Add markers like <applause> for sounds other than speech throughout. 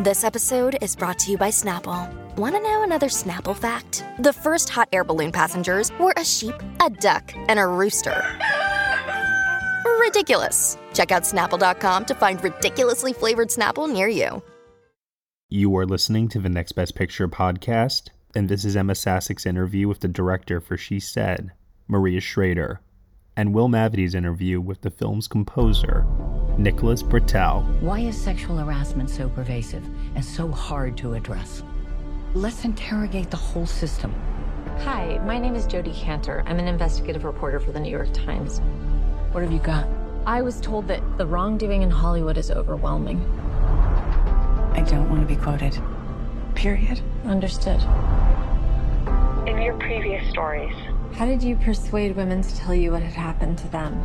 This episode is brought to you by Snapple. Want to know another Snapple fact? The first hot air balloon passengers were a sheep, a duck, and a rooster. Ridiculous. Check out snapple.com to find ridiculously flavored Snapple near you. You are listening to the Next Best Picture podcast, and this is Ema Sasic's interview with the director for She Said, Maria Schrader, and Will Mavity's interview with the film's composer, Nicholas Britell. Why is sexual harassment so pervasive and so hard to address? Let's interrogate the whole system. Hi, my name is Jodi Kantor. I'm an investigative reporter for the New York Times. What have you got? I was told that the wrongdoing in Hollywood is overwhelming. I don't want to be quoted. Period. Understood. In your previous stories, How did you persuade women to tell you what had happened to them?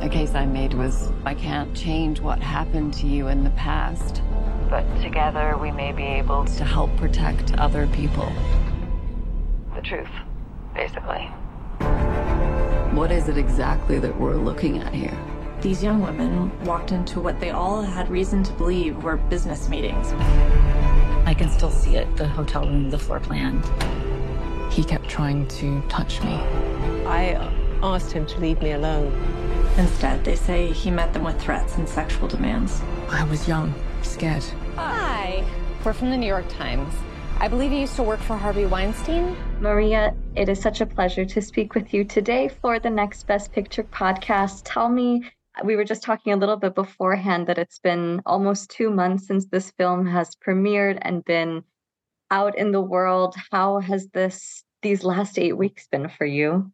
The case I made was I can't change what happened to you in the past, but together we may be able to help protect other people. The truth, basically. What is it exactly that we're looking at here? These young women walked into what they all had reason to believe were business meetings. I can still see it the hotel room, the floor plan. He kept trying to touch me. I asked him to leave me alone. Instead, they say he met them with threats and sexual demands. I was young, scared. Hi, we're from the New York Times. I believe you used to work for Harvey Weinstein. Maria, it is such a pleasure to speak with you today for the Next Best Picture podcast. Tell me, we were just talking a little bit beforehand that it's been almost two months since this film has premiered and been out in the world. How has this these last eight weeks been for you?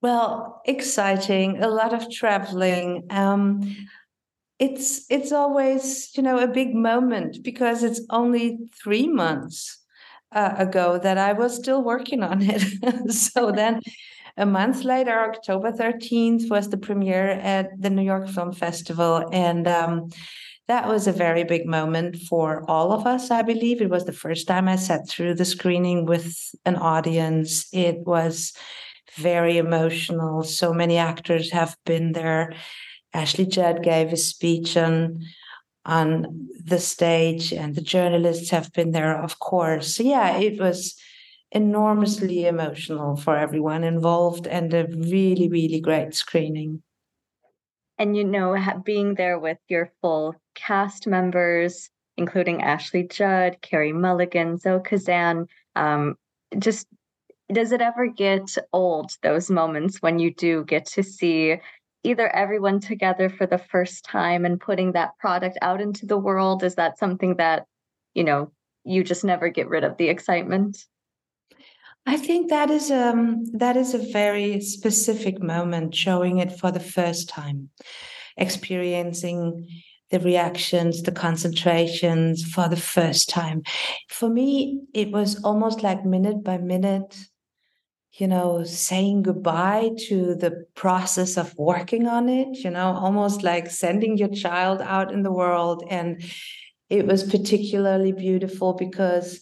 Well, exciting, a lot of traveling. Um, it's it's always you know a big moment because it's only three months uh, ago that I was still working on it. <laughs> so then, a month later, October thirteenth was the premiere at the New York Film Festival, and um, that was a very big moment for all of us. I believe it was the first time I sat through the screening with an audience. It was very emotional. So many actors have been there. Ashley Judd gave a speech on on the stage, and the journalists have been there, of course. So yeah, it was enormously emotional for everyone involved, and a really, really great screening. And you know, being there with your full cast members, including Ashley Judd, Carey Mulligan, Zoe Kazan, um, just does it ever get old those moments when you do get to see either everyone together for the first time and putting that product out into the world? Is that something that you know you just never get rid of the excitement I think that is um that is a very specific moment showing it for the first time, experiencing the reactions, the concentrations for the first time. For me, it was almost like minute by minute, you know, saying goodbye to the process of working on it, you know, almost like sending your child out in the world. And it was particularly beautiful because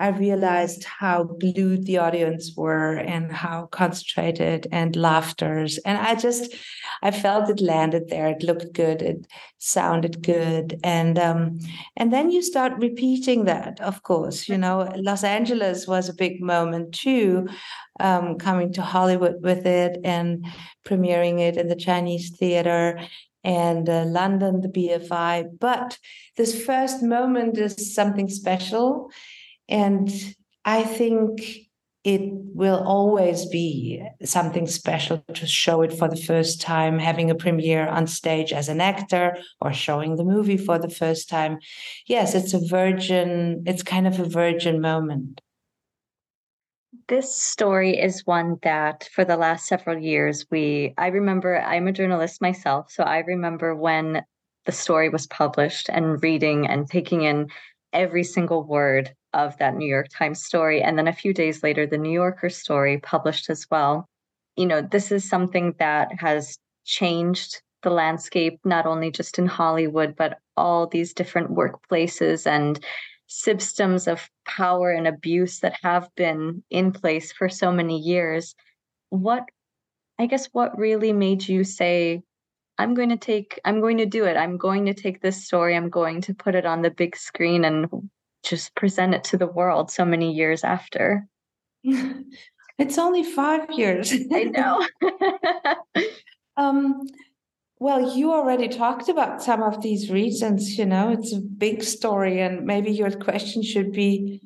I realized how glued the audience were and how concentrated and laughters. And I just, I felt it landed there. It looked good. It sounded good. And um, and then you start repeating that, of course. You know, Los Angeles was a big moment too, um, coming to Hollywood with it and premiering it in the Chinese theater and uh, London, the BFI. But this first moment is something special and I think it will always be something special to show it for the first time, having a premiere on stage as an actor or showing the movie for the first time. Yes, it's a virgin, it's kind of a virgin moment. This story is one that for the last several years we I remember I'm a journalist myself, so I remember when the story was published and reading and taking in every single word of that New York Times story. And then a few days later, the New Yorker story published as well. You know, this is something that has changed the landscape, not only just in Hollywood, but all these different workplaces and systems of power and abuse that have been in place for so many years. What, I guess, what really made you say, I'm going to take, I'm going to do it. I'm going to take this story, I'm going to put it on the big screen and just present it to the world so many years after. <laughs> It's only five years. I know. <laughs> um, well, you already talked about some of these reasons. You know, it's a big story, and maybe your question should be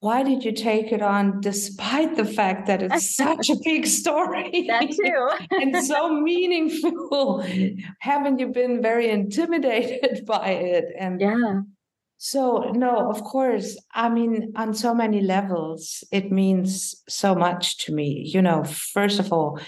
why did you take it on despite the fact that it's <laughs> such a big story that too and so meaningful haven't you been very intimidated by it and yeah so no of course i mean on so many levels it means so much to me you know first of all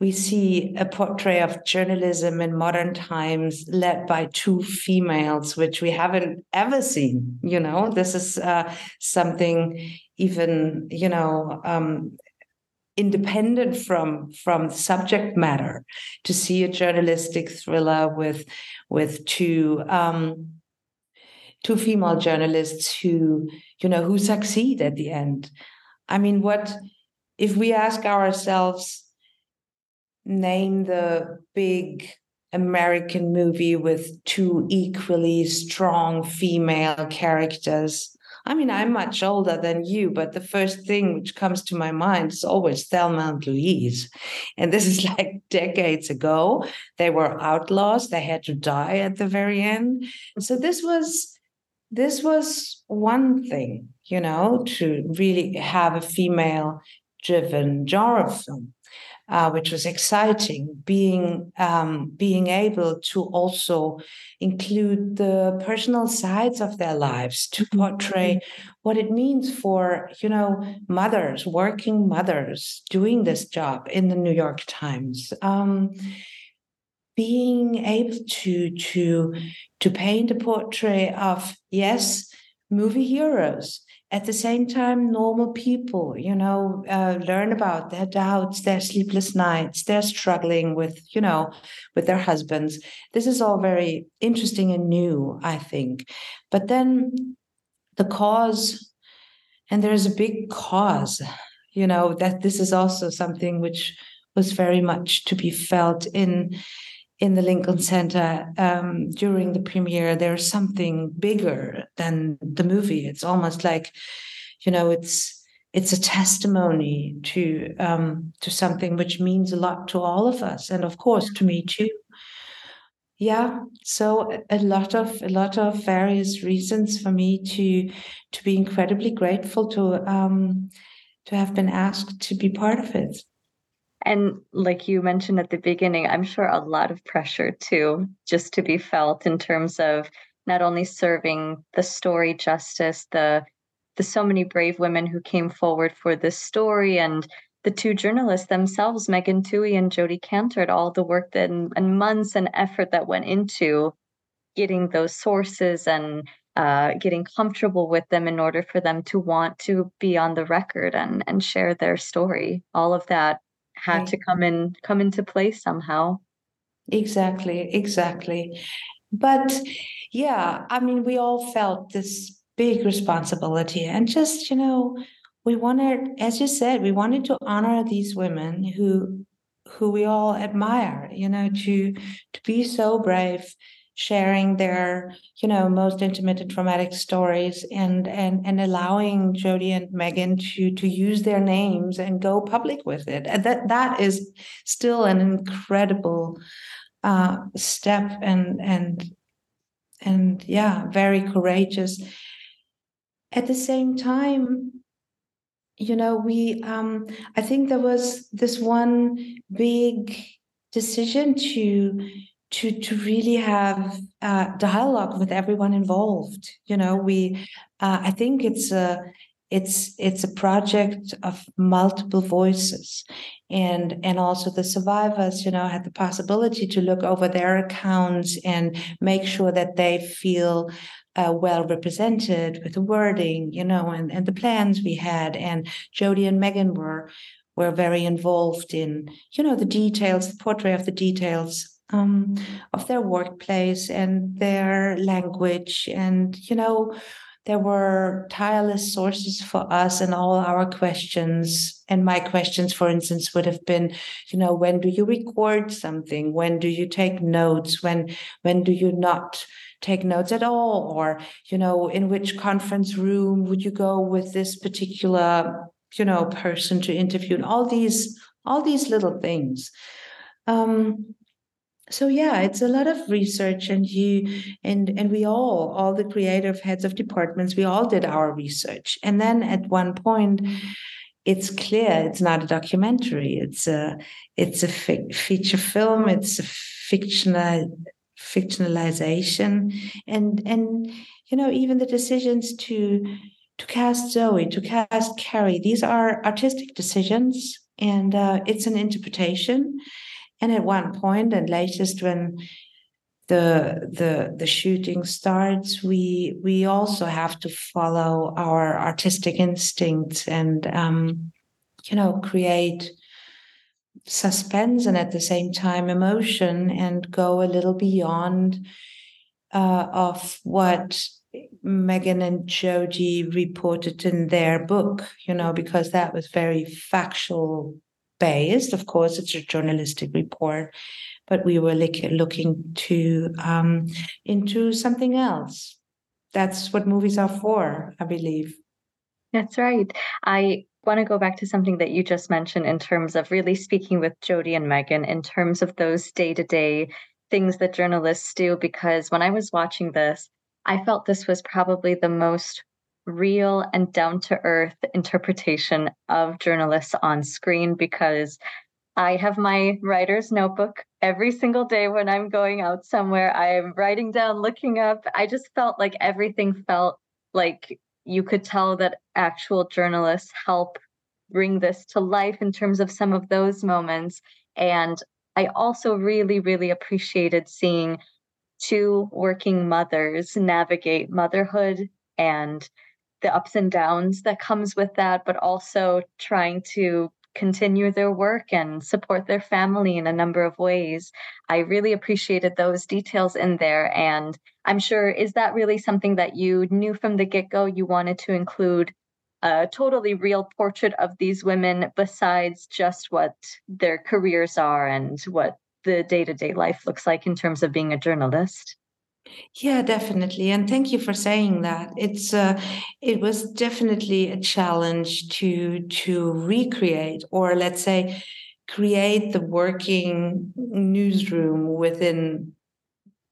we see a portrait of journalism in modern times led by two females, which we haven't ever seen. You know, this is uh, something even, you know, um, independent from from subject matter to see a journalistic thriller with with two um two female journalists who you know who succeed at the end i mean what if we ask ourselves name the big American movie with two equally strong female characters. I mean, I'm much older than you, but the first thing which comes to my mind is always Thelma and Louise. And this is <laughs> like decades ago. They were outlaws, they had to die at the very end. So this was this was one thing, you know, to really have a female driven genre film uh, which was exciting. Being um, being able to also include the personal sides of their lives to mm-hmm. portray what it means for you know mothers, working mothers, doing this job in the New York Times. Um, being able to to to paint a portrait of yes movie heroes at the same time normal people you know uh, learn about their doubts their sleepless nights they're struggling with you know with their husbands. This is all very interesting and new i think. But then the cause and there's a big cause you know that this is also something which was very much to be felt in in the Lincoln Center um, during the premiere, there's something bigger than the movie. It's almost like, you know, it's it's a testimony to um, to something which means a lot to all of us, and of course to me too. Yeah, so a lot of a lot of various reasons for me to to be incredibly grateful to um, to have been asked to be part of it. And like you mentioned at the beginning, I'm sure a lot of pressure too, just to be felt in terms of not only serving the story justice, the the so many brave women who came forward for this story and the two journalists themselves, Megan Twohey and Jodi Kantor, all the work that and, and months and effort that went into getting those sources and uh, getting comfortable with them in order for them to want to be on the record and and share their story. All of that had right. to come in come into play somehow exactly exactly but yeah i mean we all felt this big responsibility and just you know we wanted as you said we wanted to honor these women who who we all admire you know to to be so brave sharing their you know most intimate and traumatic stories and and and allowing Jodi and Megan to to use their names and go public with it. And that that is still an incredible uh, step and and and yeah very courageous. At the same time you know we um i think there was this one big decision to to to really have uh, dialogue with everyone involved. You know, we uh, I think it's a it's it's a project of multiple voices and and also the survivors you know had the possibility to look over their accounts and make sure that they feel uh, well represented with the wording you know and, and the plans we had and Jodi and megan were were very involved in you know the details the portrait of the details um, of their workplace and their language and you know there were tireless sources for us and all our questions. And my questions, for instance, would have been, you know, when do you record something? When do you take notes? When when do you not take notes at all? Or, you know, in which conference room would you go with this particular, you know, person to interview? And all these, all these little things. Um, so yeah it's a lot of research and you and and we all all the creative heads of departments we all did our research. And then at one point it's clear it's not a documentary. It's a it's a fi- feature film. It's a fictional fictionalization. And and you know even the decisions to to cast zoe to cast Carey these are artistic decisions. And uh, it's an interpretation and at one point, and latest when the the the shooting starts, we we also have to follow our artistic instincts and um, you know create suspense and at the same time emotion and go a little beyond uh, of what Megan and Jodi reported in their book, you know, because that was very factual based. Of course, it's a journalistic report, but we were look, looking to um, into something else. That's what movies are for, I believe. That's right. I want to go back to something that you just mentioned in terms of really speaking with Jodi and Megan in terms of those day to day things that journalists do. Because when I was watching this, I felt this was probably the most real and down to earth interpretation of journalists on screen because I have my writer's notebook every single day when I'm going out somewhere. I'm writing down, looking up. I just felt like everything felt like you could tell that actual journalists help bring this to life in terms of some of those moments. And I also really, really appreciated seeing two working mothers navigate motherhood and the ups and downs that comes with that, but also trying to continue their work and support their family in a number of ways. I really appreciated those details in there. And I'm sure, is that really something that you knew from the get go you wanted to include a totally real portrait of these women besides just what their careers are and what the day to day life looks like in terms of being a journalist? Yeah, definitely. And thank you for saying that. It's uh, it was definitely a challenge to to recreate or let's say create the working newsroom within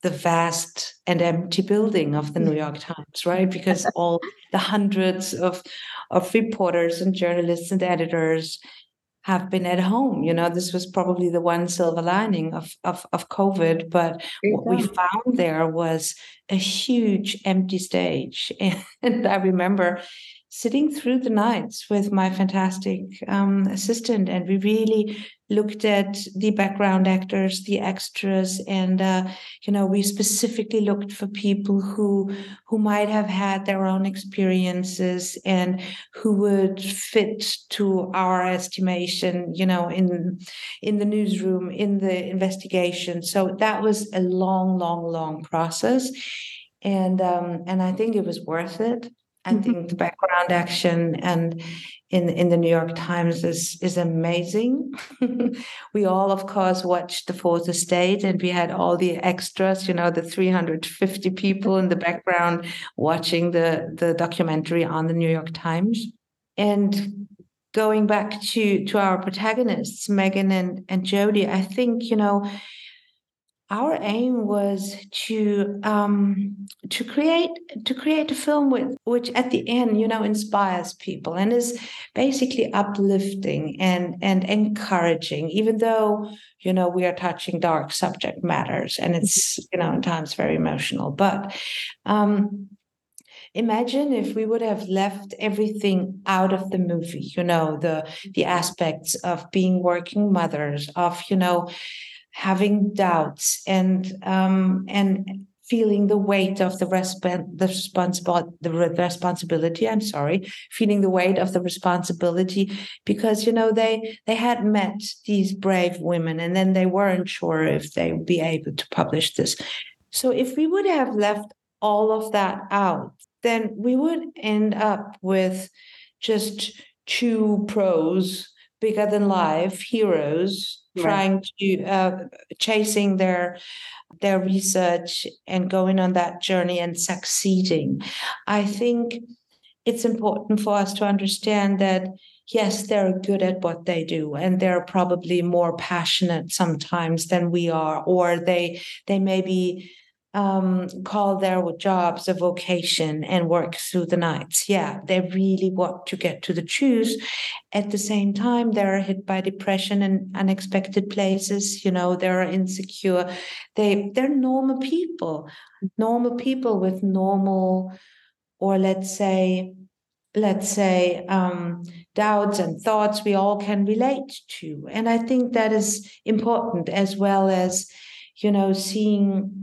the vast and empty building of the New York Times, right? Because all the hundreds of of reporters and journalists and editors have been at home. You know, this was probably the one silver lining of of, of COVID. But what we found there was a huge empty stage, <laughs> and I remember sitting through the nights with my fantastic um, assistant, and we really looked at the background actors, the extras, and uh, you know, we specifically looked for people who who might have had their own experiences and who would fit to our estimation, you know, in in the newsroom, in the investigation. So that was a long, long, long process, and um, and I think it was worth it I mm-hmm. think the background action and in in the New York Times is is amazing. <laughs> we all, of course, watched the Fourth Estate, and we had all the extras. You know, the 350 people in the background watching the the documentary on the New York Times. And going back to to our protagonists, Megan and and Jodi, I think you know our aim was to um, to create to create a film with which at the end you know inspires people and is basically uplifting and and encouraging even though you know we are touching dark subject matters and it's you know at times very emotional. But um, imagine if we would have left everything out of the movie you know the the aspects of being working mothers of you know having doubts and um, and feeling the weight of the resp- the responsible the responsibility i'm sorry feeling the weight of the responsibility because you know they they had met these brave women and then they weren't sure if they would be able to publish this. So if we would have left all of that out, then we would end up with just two pros bigger than life heroes right. trying to uh, chasing their their research and going on that journey and succeeding i think it's important for us to understand that yes they're good at what they do and they're probably more passionate sometimes than we are or they they may be um, call their jobs a vocation and work through the nights. Yeah, they really want to get to the truth. At the same time, they're hit by depression and unexpected places. You know, they're insecure. They they're normal people, normal people with normal, or let's say, let's say, um, doubts and thoughts we all can relate to. And I think that is important as well as, you know, seeing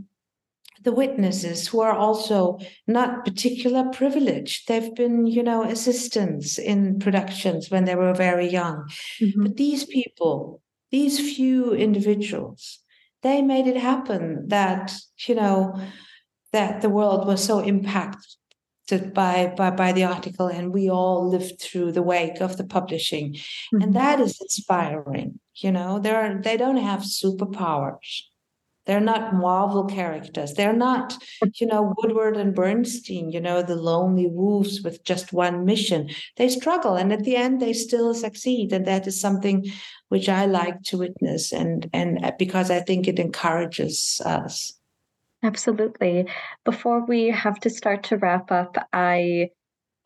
the witnesses who are also not particular privileged. They've been you know assistants in productions when they were very young. Mm-hmm. but these people these few individuals they made it happen that you know that the world was so impacted by by by the article and we all lived through the wake of the publishing. Mm-hmm. and that is inspiring you know. There are they don't have superpowers they're not Marvel characters. They're not, you know, Woodward and Bernstein, you know, the lonely wolves with just one mission. They struggle and at the end they still succeed. And that is something which I like to witness and and uh, because I think it encourages us. Absolutely. Before we have to start to wrap up, I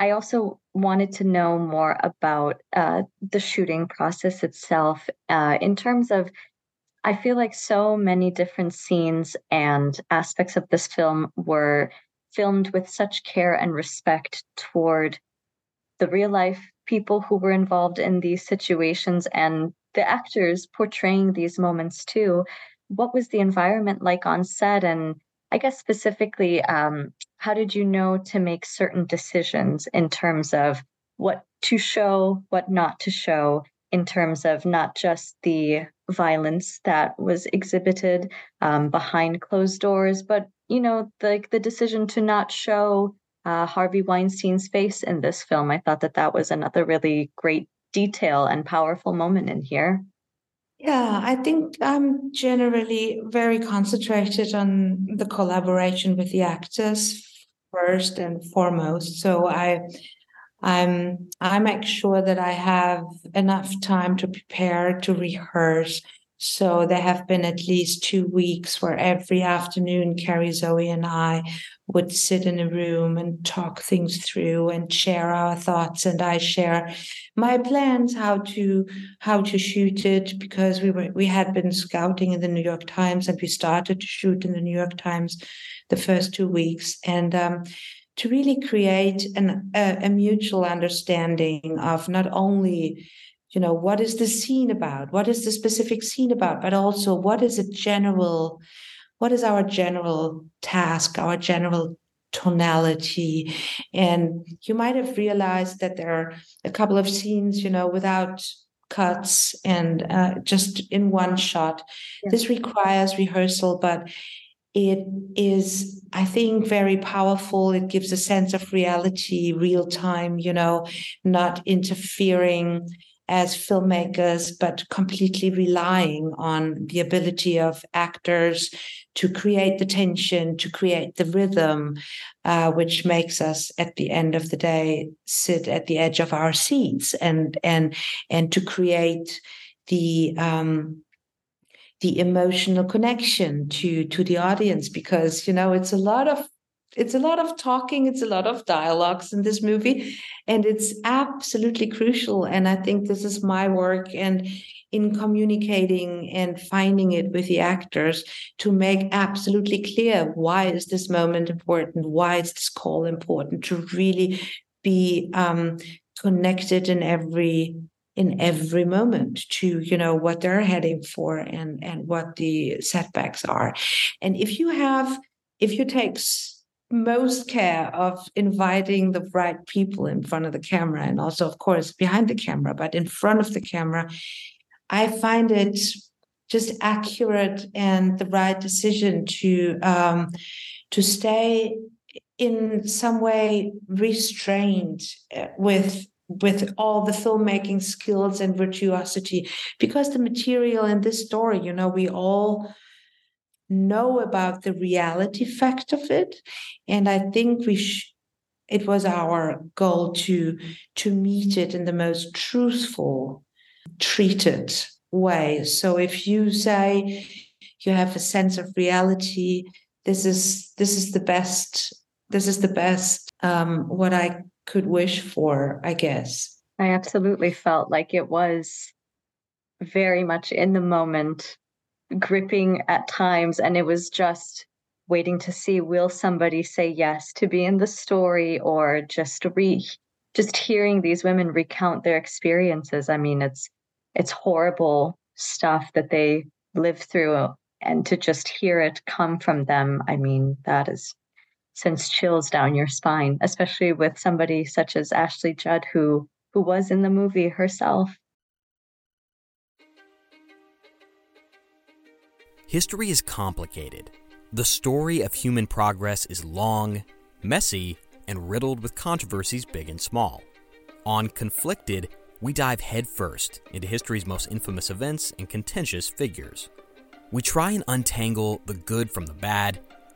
I also wanted to know more about uh, the shooting process itself uh, in terms of I feel like so many different scenes and aspects of this film were filmed with such care and respect toward the real life people who were involved in these situations and the actors portraying these moments too. What was the environment like on set? And I guess specifically, um, how did you know to make certain decisions in terms of what to show, what not to show, in terms of not just the violence that was exhibited um, behind closed doors, but you know, the the decision to not show uh, Harvey Weinstein's face in this film. I thought that that was another really great detail and powerful moment in here. Yeah, I think I'm generally very concentrated on the collaboration with the actors first and foremost. So I I make sure that I have enough time to prepare to rehearse. So there have been at least two weeks where every afternoon Carey Zoe and I would sit in a room and talk things through and share our thoughts and I share my plans how to how to shoot it because we were we had been scouting in the New York Times and we started to shoot in the New York Times the first two weeks and um, to really create an, a, a mutual understanding of not only you know what is the scene about what is the specific scene about but also what is a general what is our general task our general tonality and you might have realized that there are a couple of scenes you know without cuts and uh, just in one shot yeah. this requires rehearsal but it is i think very powerful. It gives a sense of reality real time you know not interfering as filmmakers but completely relying on the ability of actors to create the tension to create the rhythm uh, which makes us at the end of the day sit at the edge of our seats and and and to create the um, the emotional connection to to the audience because you know it's a lot of it's a lot of talking it's a lot of dialogues in this movie and it's absolutely crucial. And i think this is my work and in communicating and finding it with the actors to make absolutely clear why is this moment important why is this call important to really be um, connected in every in every moment to you know what they're heading for and and what the setbacks are. And if you have if you take most care of inviting the right people in front of the camera and also of course behind the camera but in front of the camera i find it just accurate and the right decision to um, to stay in some way restrained uh, with with all the filmmaking skills and virtuosity because the material in this story you know we all know about the reality fact of it. And i think we sh- it was our goal to to meet it in the most truthful treated way. So if you say you have a sense of reality this is this is the best this is the best um, what I could wish for, I guess. I absolutely felt like it was very much in the moment, gripping at times, and it was just waiting to see will somebody say yes to be in the story or just re just hearing these women recount their experiences. I mean, it's it's horrible stuff that they live through and to just hear it come from them, I mean, that is sends chills down your spine, especially with somebody such as Ashley Judd, who who was in the movie herself. History is complicated. The story of human progress is long, messy, and riddled with controversies big and small. On Conflicted, we dive headfirst into history's most infamous events and contentious figures. We try and untangle the good from the bad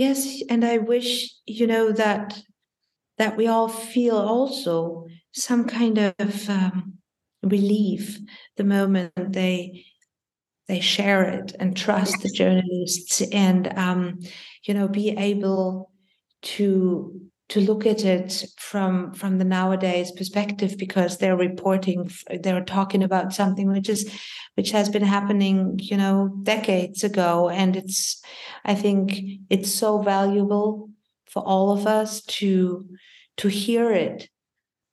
Yes, and I wish you know that that we all feel also some kind of um, relief the moment they they share it and trust the journalists and um, you know be able to to look at it from from the nowadays perspective because they're reporting they're talking about something which is which has been happening you know decades ago. And it's i think it's so valuable for all of us to to hear it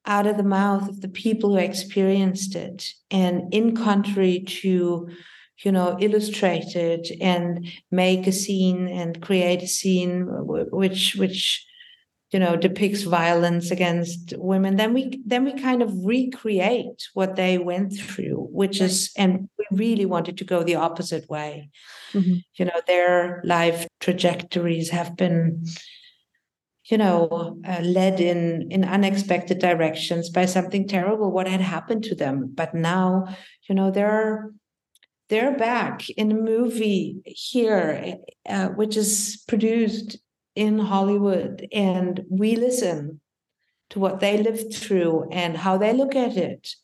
out of the mouth of the people who experienced it and in country to you know illustrate it and make a scene and create a scene which which you know depicts violence against women then we then we kind of recreate what they went through which is and we really wanted to go the opposite way. Mm-hmm. you know their life trajectories have been you know uh, led in in unexpected directions by something terrible what had happened to them. But now you know they're they're back in a movie here uh, which is produced in Hollywood and we listen to what they lived through and how they look at it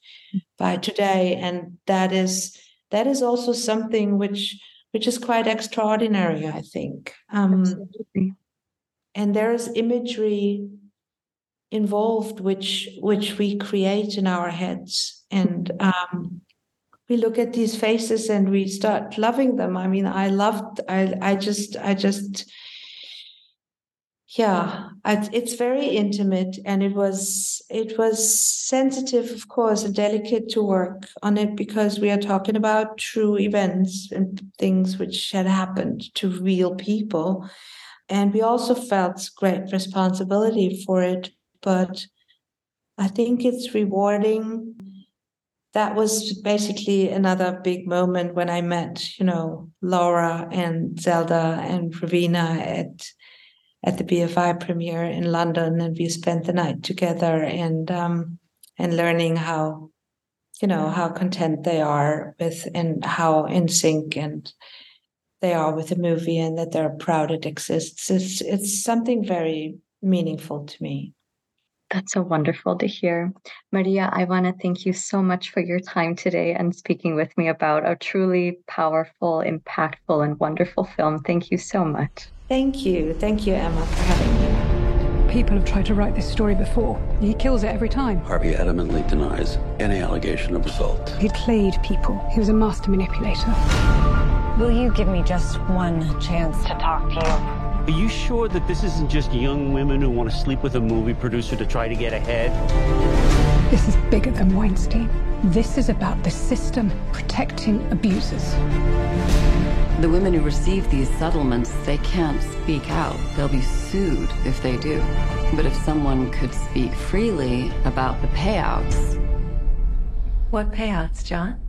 by today. And that is that is also something which which is quite extraordinary i think. Um, and there's imagery involved which which we create in our heads. And um, we look at these faces and we start loving them. I mean i loved i i just i just yeah it's very intimate and it was it was sensitive of course and delicate to work on it because we are talking about true events and things which had happened to real people. And we also felt great responsibility for it but i think it's rewarding. That was basically another big moment when i met you know laura and zelda and Rowena at at the BFI premiere in London, and we spent the night together and um, and learning how you know how content they are with and how in sync and they are with the movie and that they're proud it exists. It's it's something very meaningful to me. That's so wonderful to hear. Maria, I want to thank you so much for your time today and speaking with me about a truly powerful, impactful, and wonderful film. Thank you so much. Thank you. Thank you, Ema, for having me. People have tried to write this story before. He kills it every time. Harvey adamantly denies any allegation of assault. He played people. He was a master manipulator. Will you give me just one chance to talk to you? Are you sure that this isn't just young women who want to sleep with a movie producer to try to get ahead? This is bigger than Weinstein. This is about the system protecting abusers. The women who receive these settlements, they can't speak out. They'll be sued if they do. But if someone could speak freely about the payouts. What payouts, John?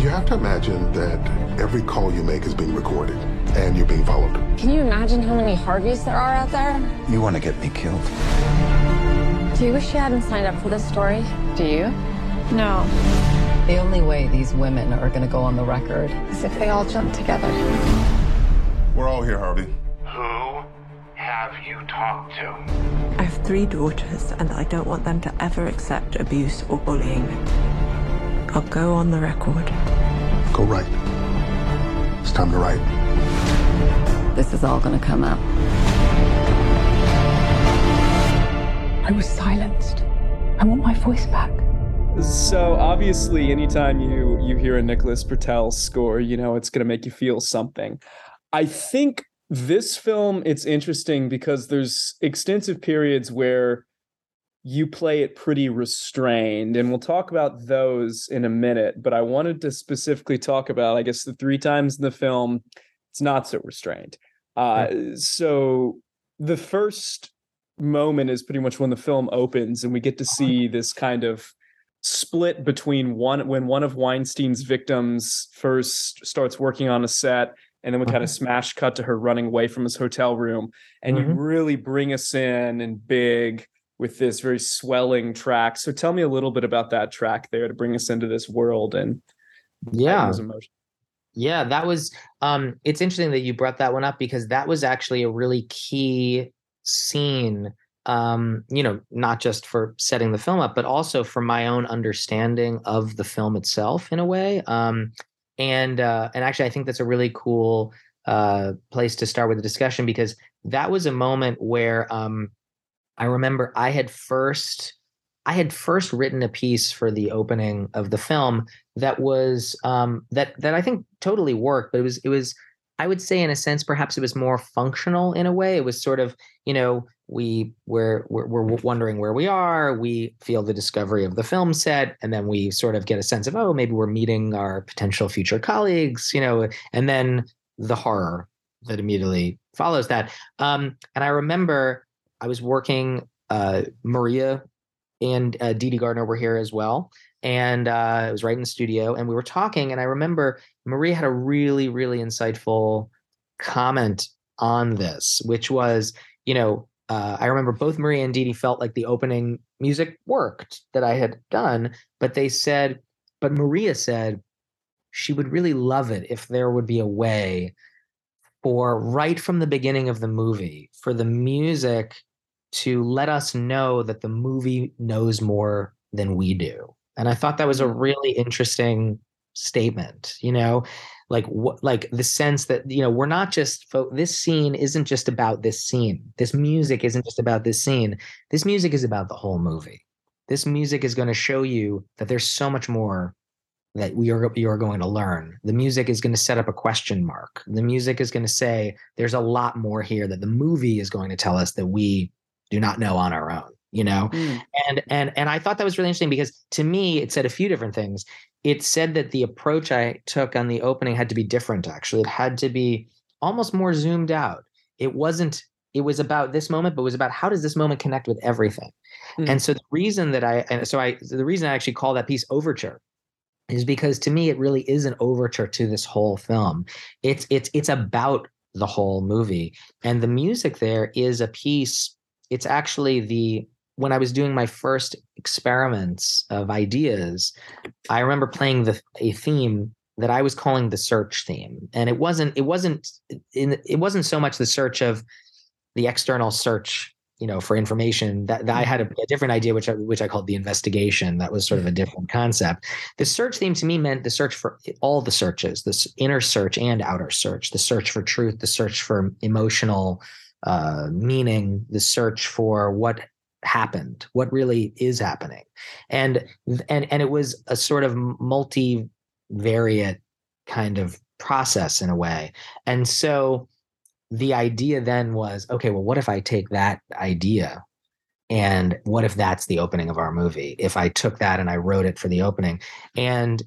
You have to imagine that every call you make is being recorded and you're being followed. Can you imagine how many Harveys there are out there? You want to get me killed. Do you wish you hadn't signed up for this story? Do you? No. The only way these women are going to go on the record is if they all jump together. We're all here, Harvey. Who have you talked to? I have three daughters, and I don't want them to ever accept abuse or bullying. I'll go on the record. Go right. It's time to write. This is all going to come out. I was silenced. I want my voice back. So obviously, anytime you you hear a Nicholas Britell score, you know it's going to make you feel something. I think this film it's interesting because there's extensive periods where you play it pretty restrained and we'll talk about those in a minute but i wanted to specifically talk about i guess the three times in the film it's not so restrained uh, so the first moment is pretty much when the film opens and we get to uh-huh. see this kind of split between one when one of weinstein's victims first starts working on a set and then we kind of smash cut to her running away from his hotel room and mm-hmm. you really bring us in and big with this very swelling track. So tell me a little bit about that track there to bring us into this world and yeah, those emotions. Yeah, that was um it's interesting that you brought that one up because that was actually a really key scene um you know not just for setting the film up but also for my own understanding of the film itself in a way um and uh and actually I think that's a really cool uh place to start with the discussion because that was a moment where um I remember I had first I had first written a piece for the opening of the film that was um, that that I think totally worked, but it was it was I would say in a sense perhaps it was more functional in a way. It was sort of you know we we're, we're we're wondering where we are. We feel the discovery of the film set, and then we sort of get a sense of oh maybe we're meeting our potential future colleagues, you know, and then the horror that immediately follows that. Um, and I remember I was working. Uh, Maria and uh, Dede Gardner were here as well, and uh, I was right in the studio, and we were talking. And I remember Maria had a really, really insightful comment on this, which was, you know, uh, I remember both Maria and Dee felt like the opening music worked that I had done, but they said, but Maria said she would really love it if there would be a way for right from the beginning of the movie for the music to let us know that the movie knows more than we do. And I thought that was a mm. really interesting statement, you know, like what like the sense that you know, we're not just fo- this scene isn't just about this scene. This music isn't just about this scene. This music is about the whole movie. This music is going to show you that there's so much more that we are you are going to learn. The music is going to set up a question mark. The music is going to say there's a lot more here that the movie is going to tell us that we do not know on our own you know? Mm. and and and i thought that was really interesting because to me it said a few different things. It said that the approach i took on the opening had to be different actually. It had to be almost more zoomed out. It wasn't it was about this moment but it was about how does this moment connect with everything? Mm. and so the reason that i and so i the reason i actually call that piece overture is because to me it really is an overture to this whole film. It's it's it's about the whole movie. And the music there is a piece it's actually the when I was doing my first experiments of ideas, I remember playing the a theme that I was calling the search theme, and it wasn't it wasn't in, it wasn't so much the search of the external search you know for information that, that i had a, a, different idea which I, which i called the investigation. That was sort of a different concept. The search theme to me meant the search for all the searches this inner search and outer search the search for truth the search for emotional uh, meaning the search for what happened what really is happening. And and and it was a sort of multivariate kind of process in a way. And so the idea then was okay well what if i take that idea and what if that's the opening of our movie? If i took that and i wrote it for the opening and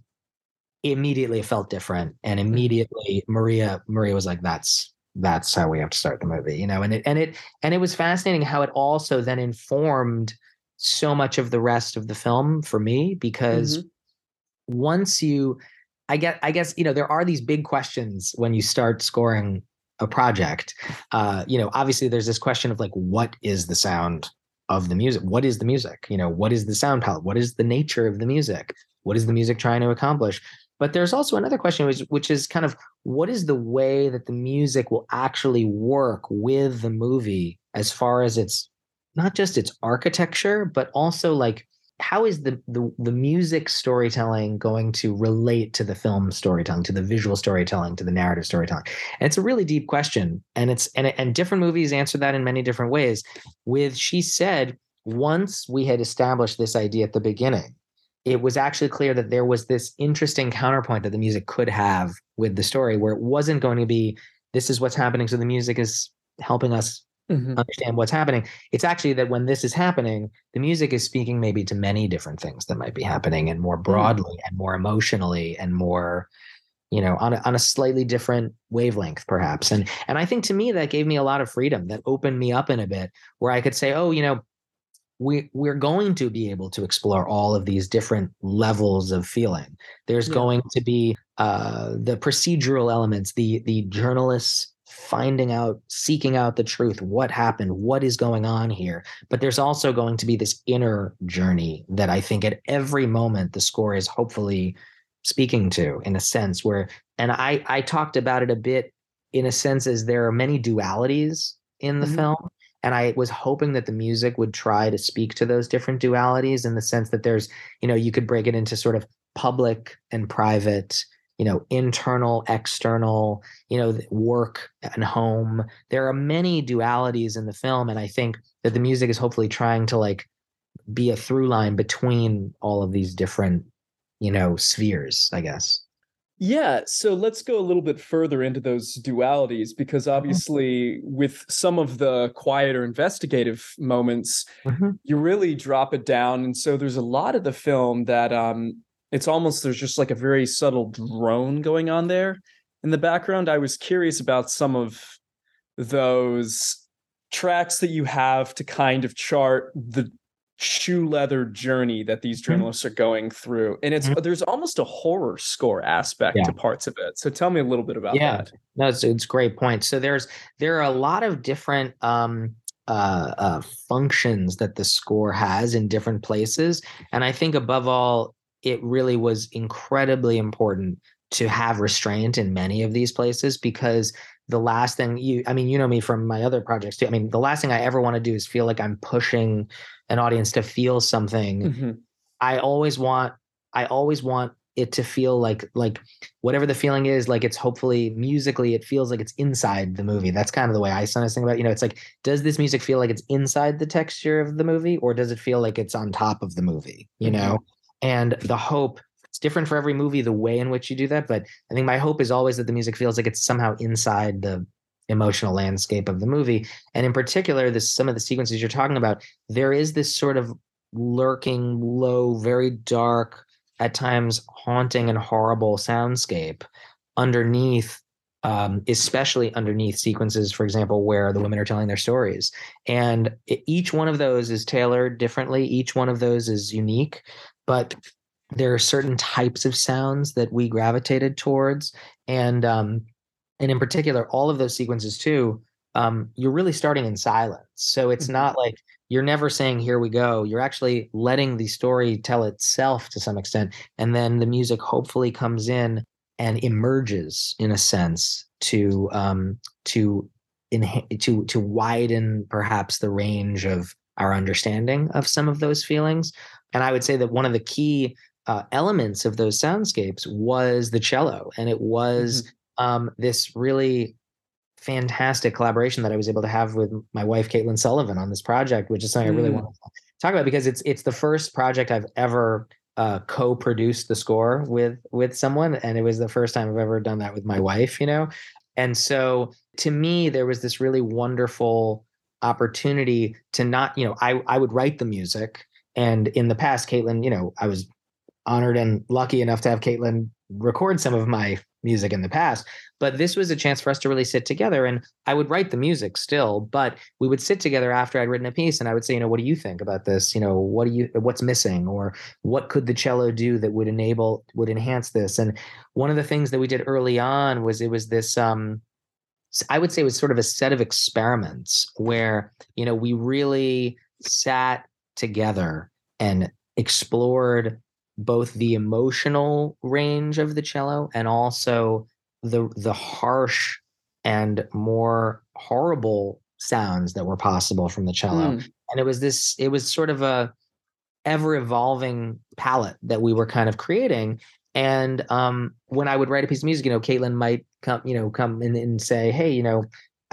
immediately it felt different and mm-hmm. immediately maria maria was like that's that's how we have to start the movie you know and it and it and it was fascinating how it also then informed so much of the rest of the film for me because mm-hmm. once you i get i guess you know there are these big questions when you start scoring a project. Uh you know obviously there's this question of like what is the sound of the music? What is the music? You know what is the sound palette? What is the nature of the music? What is the music trying to accomplish but there's also another question which, which is kind of what is the way that the music will actually work with the movie as far as its not just its architecture but also like how is the, the the music storytelling going to relate to the film storytelling to the visual storytelling to the narrative storytelling? And it's a really deep question and it's and and different movies answer that in many different ways. With she said once we had established this idea at the beginning it was actually clear that there was this interesting counterpoint that the music could have with the story where it wasn't going to be this is what's happening so the music is helping us mm-hmm. understand what's happening. It's actually that when this is happening, the music is speaking maybe to many different things that might be happening and more mm. broadly mm-hmm. and more emotionally and more you know on a, on a slightly different wavelength perhaps and and i think to me that gave me a lot of freedom that opened me up in a bit where i could say oh you know we we're going to be able to explore all of these different levels of feeling there's yeah. going to be uh the procedural elements the the journalists finding out, seeking out the truth, what happened, what is going on here. But there's also going to be this inner journey that I think at every moment the score is hopefully speaking to in a sense where and I I talked about it a bit in a sense as there are many dualities in the mm-hmm. film and I was hoping that the music would try to speak to those different dualities in the sense that there's you know you could break it into sort of public and private you know internal external you know work and home. There are many dualities in the film and i think that the music is hopefully trying to like be a through line between all of these different you know spheres i guess yeah, so let's go a little bit further into those dualities because mm-hmm. obviously, mm-hmm. with some of the quieter investigative moments, mm-hmm. you really drop it down. And so there's a lot of the film that um, it's almost there's just like a very subtle drone going on there in the background. I was curious about some of those tracks that you have to kind of chart the shoe leather journey that these mm-hmm. journalists are going through and it's mm-hmm. there's almost a horror score aspect yeah. to parts of it so tell me a little bit about yeah. that no it's, it's a great point so there's there are a lot of different um uh, uh functions that the score has in different places and i think above all it really was incredibly important to have restraint in many of these places because the last thing you i mean you know me from my other projects too i mean the last thing i ever want to do is feel like i'm pushing an audience to feel something mm-hmm. i always want i always want it to feel like like whatever the feeling is like it's hopefully musically it feels like it's inside the movie that's kind of the way i sometimes think about it. you know it's like does this music feel like it's inside the texture of the movie or does it feel like it's on top of the movie you mm-hmm. know and the hope different for every movie the way in which you do that but i think my hope is always that the music feels like it's somehow inside the emotional landscape of the movie and in particular this some of the sequences you're talking about there is this sort of lurking low very dark at times haunting and horrible soundscape underneath um, especially underneath sequences, for example, where the women are telling their stories. And each one of those is tailored differently. Each one of those is unique but there are certain types of sounds that we gravitated towards and um and in particular all of those sequences too um you're really starting in silence so it's mm-hmm. not like you're never saying here we go you're actually letting the story tell itself to some extent and then the music hopefully comes in and emerges in a sense to um to to to widen perhaps the range of our understanding of some of those feelings. And I would say that one of the key uh, elements of those soundscapes was the cello, and it was mm-hmm. um, this really fantastic collaboration that I was able to have with my wife Caitlin Sullivan on this project, which is something mm. I really mm. want to talk about because it's it's the first project I've ever uh, co-produced the score with with someone, and it was the first time I've ever done that with my wife. You know, and so to me, there was this really wonderful opportunity to not, you know, I I would write the music, and in the past, Caitlin, you know, I was honored and lucky enough to have Caitlin record some of my music in the past but this was a chance for us to really sit together and i would write the music still but we would sit together after i'd written a piece and i would say you know what do you think about this? You know what do you what's missing? Or what could the cello do that would enable would enhance this? And one of the things that we did early on was it was this um i would say it was sort of a set of experiments where you know we really sat together and explored both the emotional range of the cello and also the the harsh and more horrible sounds that were possible from the cello mm. and it was this it was sort of a ever evolving palette that we were kind of creating and um, when i would write a piece of music you know caitlin might come you know come in and say hey you know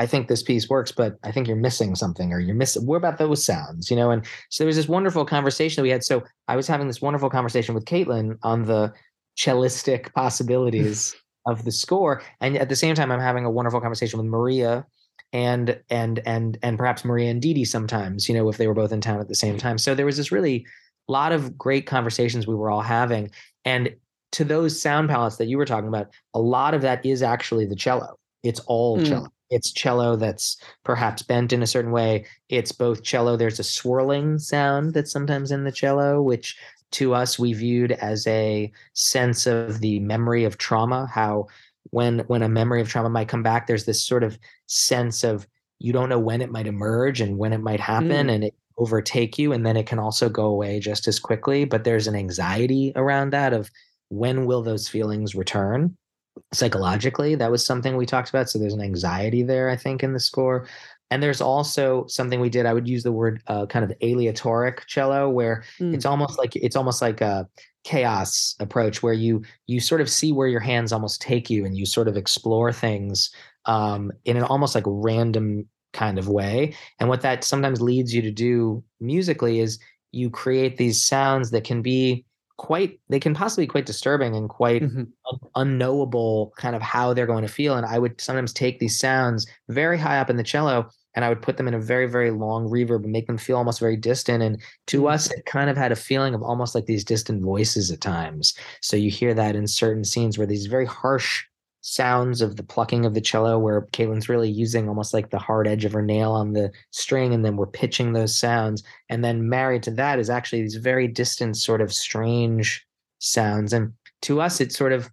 I think this piece works, but I think you're missing something or you're missing. What about those sounds? You know, and so there was this wonderful conversation that we had. So I was having this wonderful conversation with Caitlin on the cellistic possibilities <laughs> of the score, and at the same time, I'm having a wonderful conversation with Maria and and and and perhaps Maria and Dede sometimes. You know, if they were both in town at the same time. So there was this really lot of great conversations we were all having, and to those sound palettes that you were talking about, a lot of that is actually the cello. It's all mm. cello it's cello that's perhaps bent in a certain way. It's both cello. There's a swirling sound that's sometimes in the cello, which to us we viewed as a sense of the memory of trauma. How when when a memory of trauma might come back, there's this sort of sense of you don't know when it might emerge and when it might happen, mm. and it overtake you, and then it can also go away just as quickly. But there's an anxiety around that of when will those feelings return psychologically that was something we talked about so there's an anxiety there i think in the score and there's also something we did i would use the word uh, kind of aleatoric cello where mm. it's almost like it's almost like a chaos approach where you you sort of see where your hands almost take you and you sort of explore things um, in an almost like random kind of way and what that sometimes leads you to do musically is you create these sounds that can be quite they can possibly be quite disturbing and quite mm-hmm. un- unknowable kind of how they're going to feel and i would sometimes take these sounds very high up in the cello and i would put them in a very very long reverb and make them feel almost very distant and to mm-hmm. us it kind of had a feeling of almost like these distant voices at times so you hear that in certain scenes where these very harsh sounds of the plucking of the cello where Caitlin's really using almost like the hard edge of her nail on the string and then we're pitching those sounds and then married to that is actually these very distant sort of strange sounds and to us it's sort of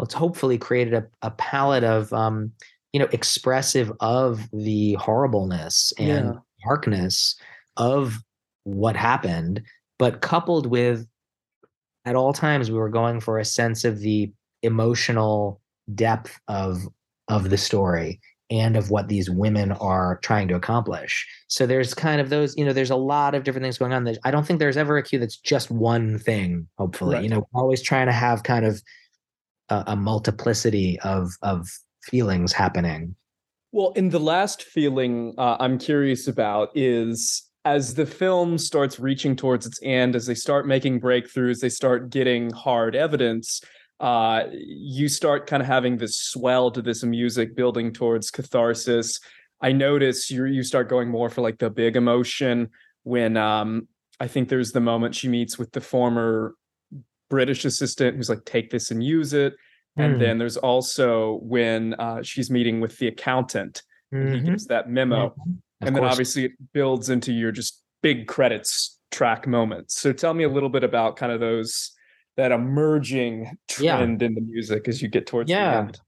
it's hopefully created a, a palette of um you know expressive of the horribleness and yeah. darkness of what happened but coupled with at all times we were going for a sense of the emotional depth of of the story and of what these women are trying to accomplish. So there's kind of those, you know, there's a lot of different things going on. I don't think there's ever a cue that's just one thing. Hopefully, right. you know, always trying to have kind of a, a multiplicity of of feelings happening. Well, in the last feeling uh, I'm curious about is as the film starts reaching towards its end, as they start making breakthroughs, they start getting hard evidence uh, you start kind of having this swell to this music building towards catharsis. I notice you you start going more for like the big emotion when um, I think there's the moment she meets with the former British assistant who's like, take this and use it. And hmm. then there's also when uh, she's meeting with the accountant and mm-hmm. he gives that memo. Mm-hmm. And then obviously it builds into your just big credits track moments. So tell me a little bit about kind of those that emerging trend yeah. in the music as you get towards yeah. the end?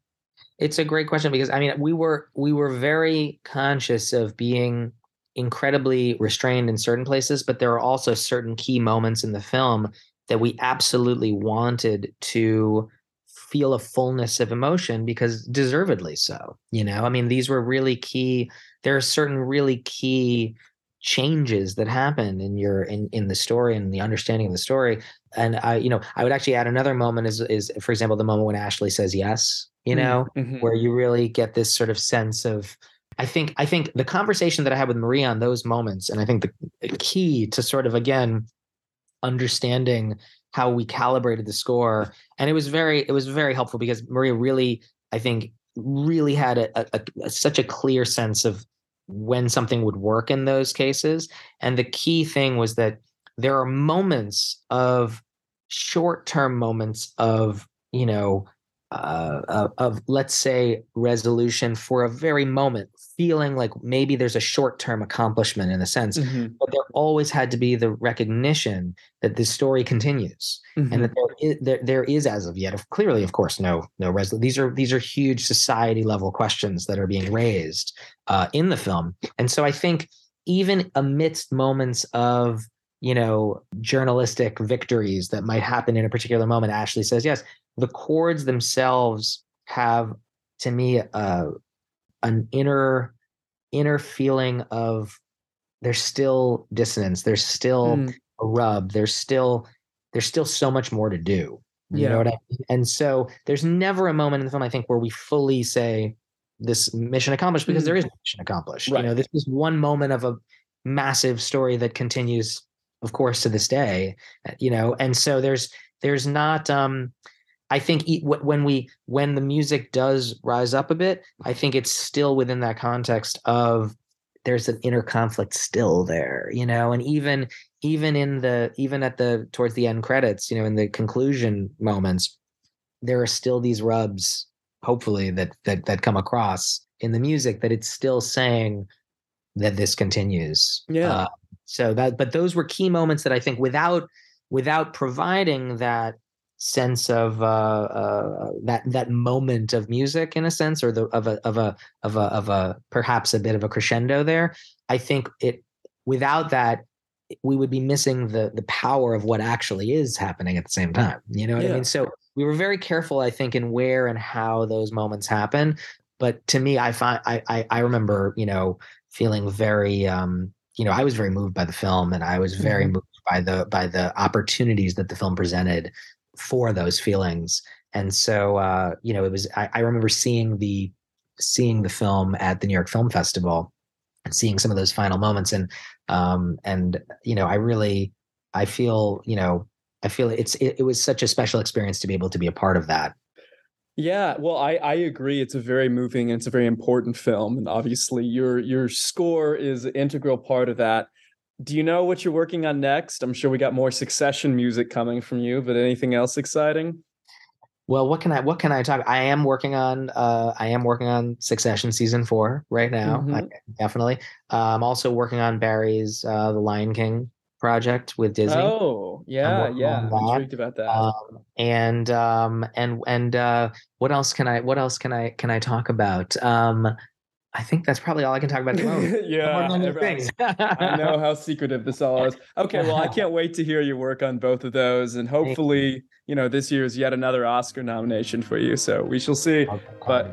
It's a great question because I mean we were we were very conscious of being incredibly restrained in certain places, but there are also certain key moments in the film that we absolutely wanted to feel a fullness of emotion because deservedly so. You know, I mean, these were really key. There are certain really key changes that happen in your in in the story and the understanding of the story and i you know i would actually add another moment is is for example the moment when ashley says yes you know Mm-hmm. where you really get this sort of sense of i think i think the conversation that i had with maria on those moments and i think the key to sort of again understanding how we calibrated the score and it was very it was very helpful because maria really i think really had a, a, a such a clear sense of when something would work in those cases and the key thing was that there are moments of short-term moments of you know uh, of, let's say resolution for a very moment feeling like maybe there's a short-term accomplishment in a sense Mhm. but there always had to be the recognition that this story continues and that there is, there, there is as of yet of clearly of course no no resolution these are these are huge society level questions that are being raised uh, in the film and so i think even amidst moments of you know journalistic victories that might happen in a particular moment ashley says yes the chords themselves have to me uh, an inner inner feeling of there's still dissonance there's still Mm. a rub there's still there's still so much more to do you Yeah. know what i mean and so there's never a moment in the film i think where we fully say this mission accomplished because Mm. there is no mission accomplished Right. you know this is one moment of a massive story that continues of course to this day uh, you know and so there's there's not um I think when we when the music does rise up a bit, I think it's still within that context of there's an inner conflict still there, you know, and even even in the even at the towards the end credits, you know, in the conclusion moments, there are still these rubs, hopefully that that that come across in the music that it's still saying that this continues. Yeah. Uh, so that but those were key moments that I think without without providing that sense of uh, uh, that that moment of music in a sense, or the of a of a of a of a perhaps a bit of a crescendo there. I think it without that we would be missing the the power of what actually is happening at the same time. You know what I mean? So we were very careful, I think, in where and how those moments happen. But to me, I find I I, I remember you know feeling very um, you know I was very moved by the film, and I was very Mhm. moved by the by the opportunities that the film presented for those feelings. And so uh, you know, it was I, I remember seeing the seeing the film at the New York Film Festival and seeing some of those final moments and um and you know, I really I feel, you know, I feel it's it, it was such a special experience to be able to be a part of that. Yeah, well, I I agree. It's a very moving and it's a very important film, and obviously your your score is an integral part of that. Do you know what you're working on next? I'm sure we got more Succession music coming from you, but anything else exciting? Well, what can I what can I talk? I am working on uh I am working on Succession season four right now. I- Mhm. definitely. Uh, I'm also working on Barry's uh The Lion King project with Disney. Oh, yeah, yeah. I'm intrigued about that. Um, and um and and uh what else can I what else can I can I talk about? Um I think that's probably all I can talk about at the <laughs> moment. Yeah, every- things. I know how secretive this all is. <laughs> Okay, well, I can't wait to hear your work on both of those, and hopefully, you know, this year's yet another Oscar nomination for you. So we shall see. But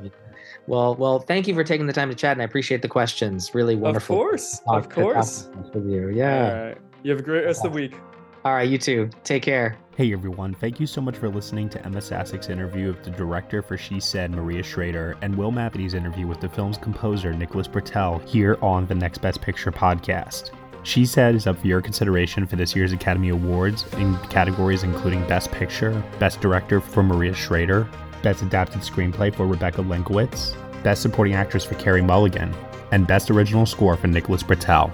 Well, well, thank you for taking the time to chat, and I appreciate the questions. Really wonderful. Of course, of course. with you. Yeah. All right, you have a great rest of the week. All right, you too. Take care. Hey everyone, thank you so much for listening to Ema Sasic's interview with the director for She Said, Maria Schrader, and Will Mavity's interview with the film's composer, Nicholas Britell, here on the Next Best Picture podcast. She Said is up for your consideration for this year's Academy Awards in categories including Best Picture, Best Director for Maria Schrader, Best Adapted Screenplay for Rebecca Lenkiewicz, Best Supporting Actress for Carey Mulligan, and Best Original Score for Nicholas Britell.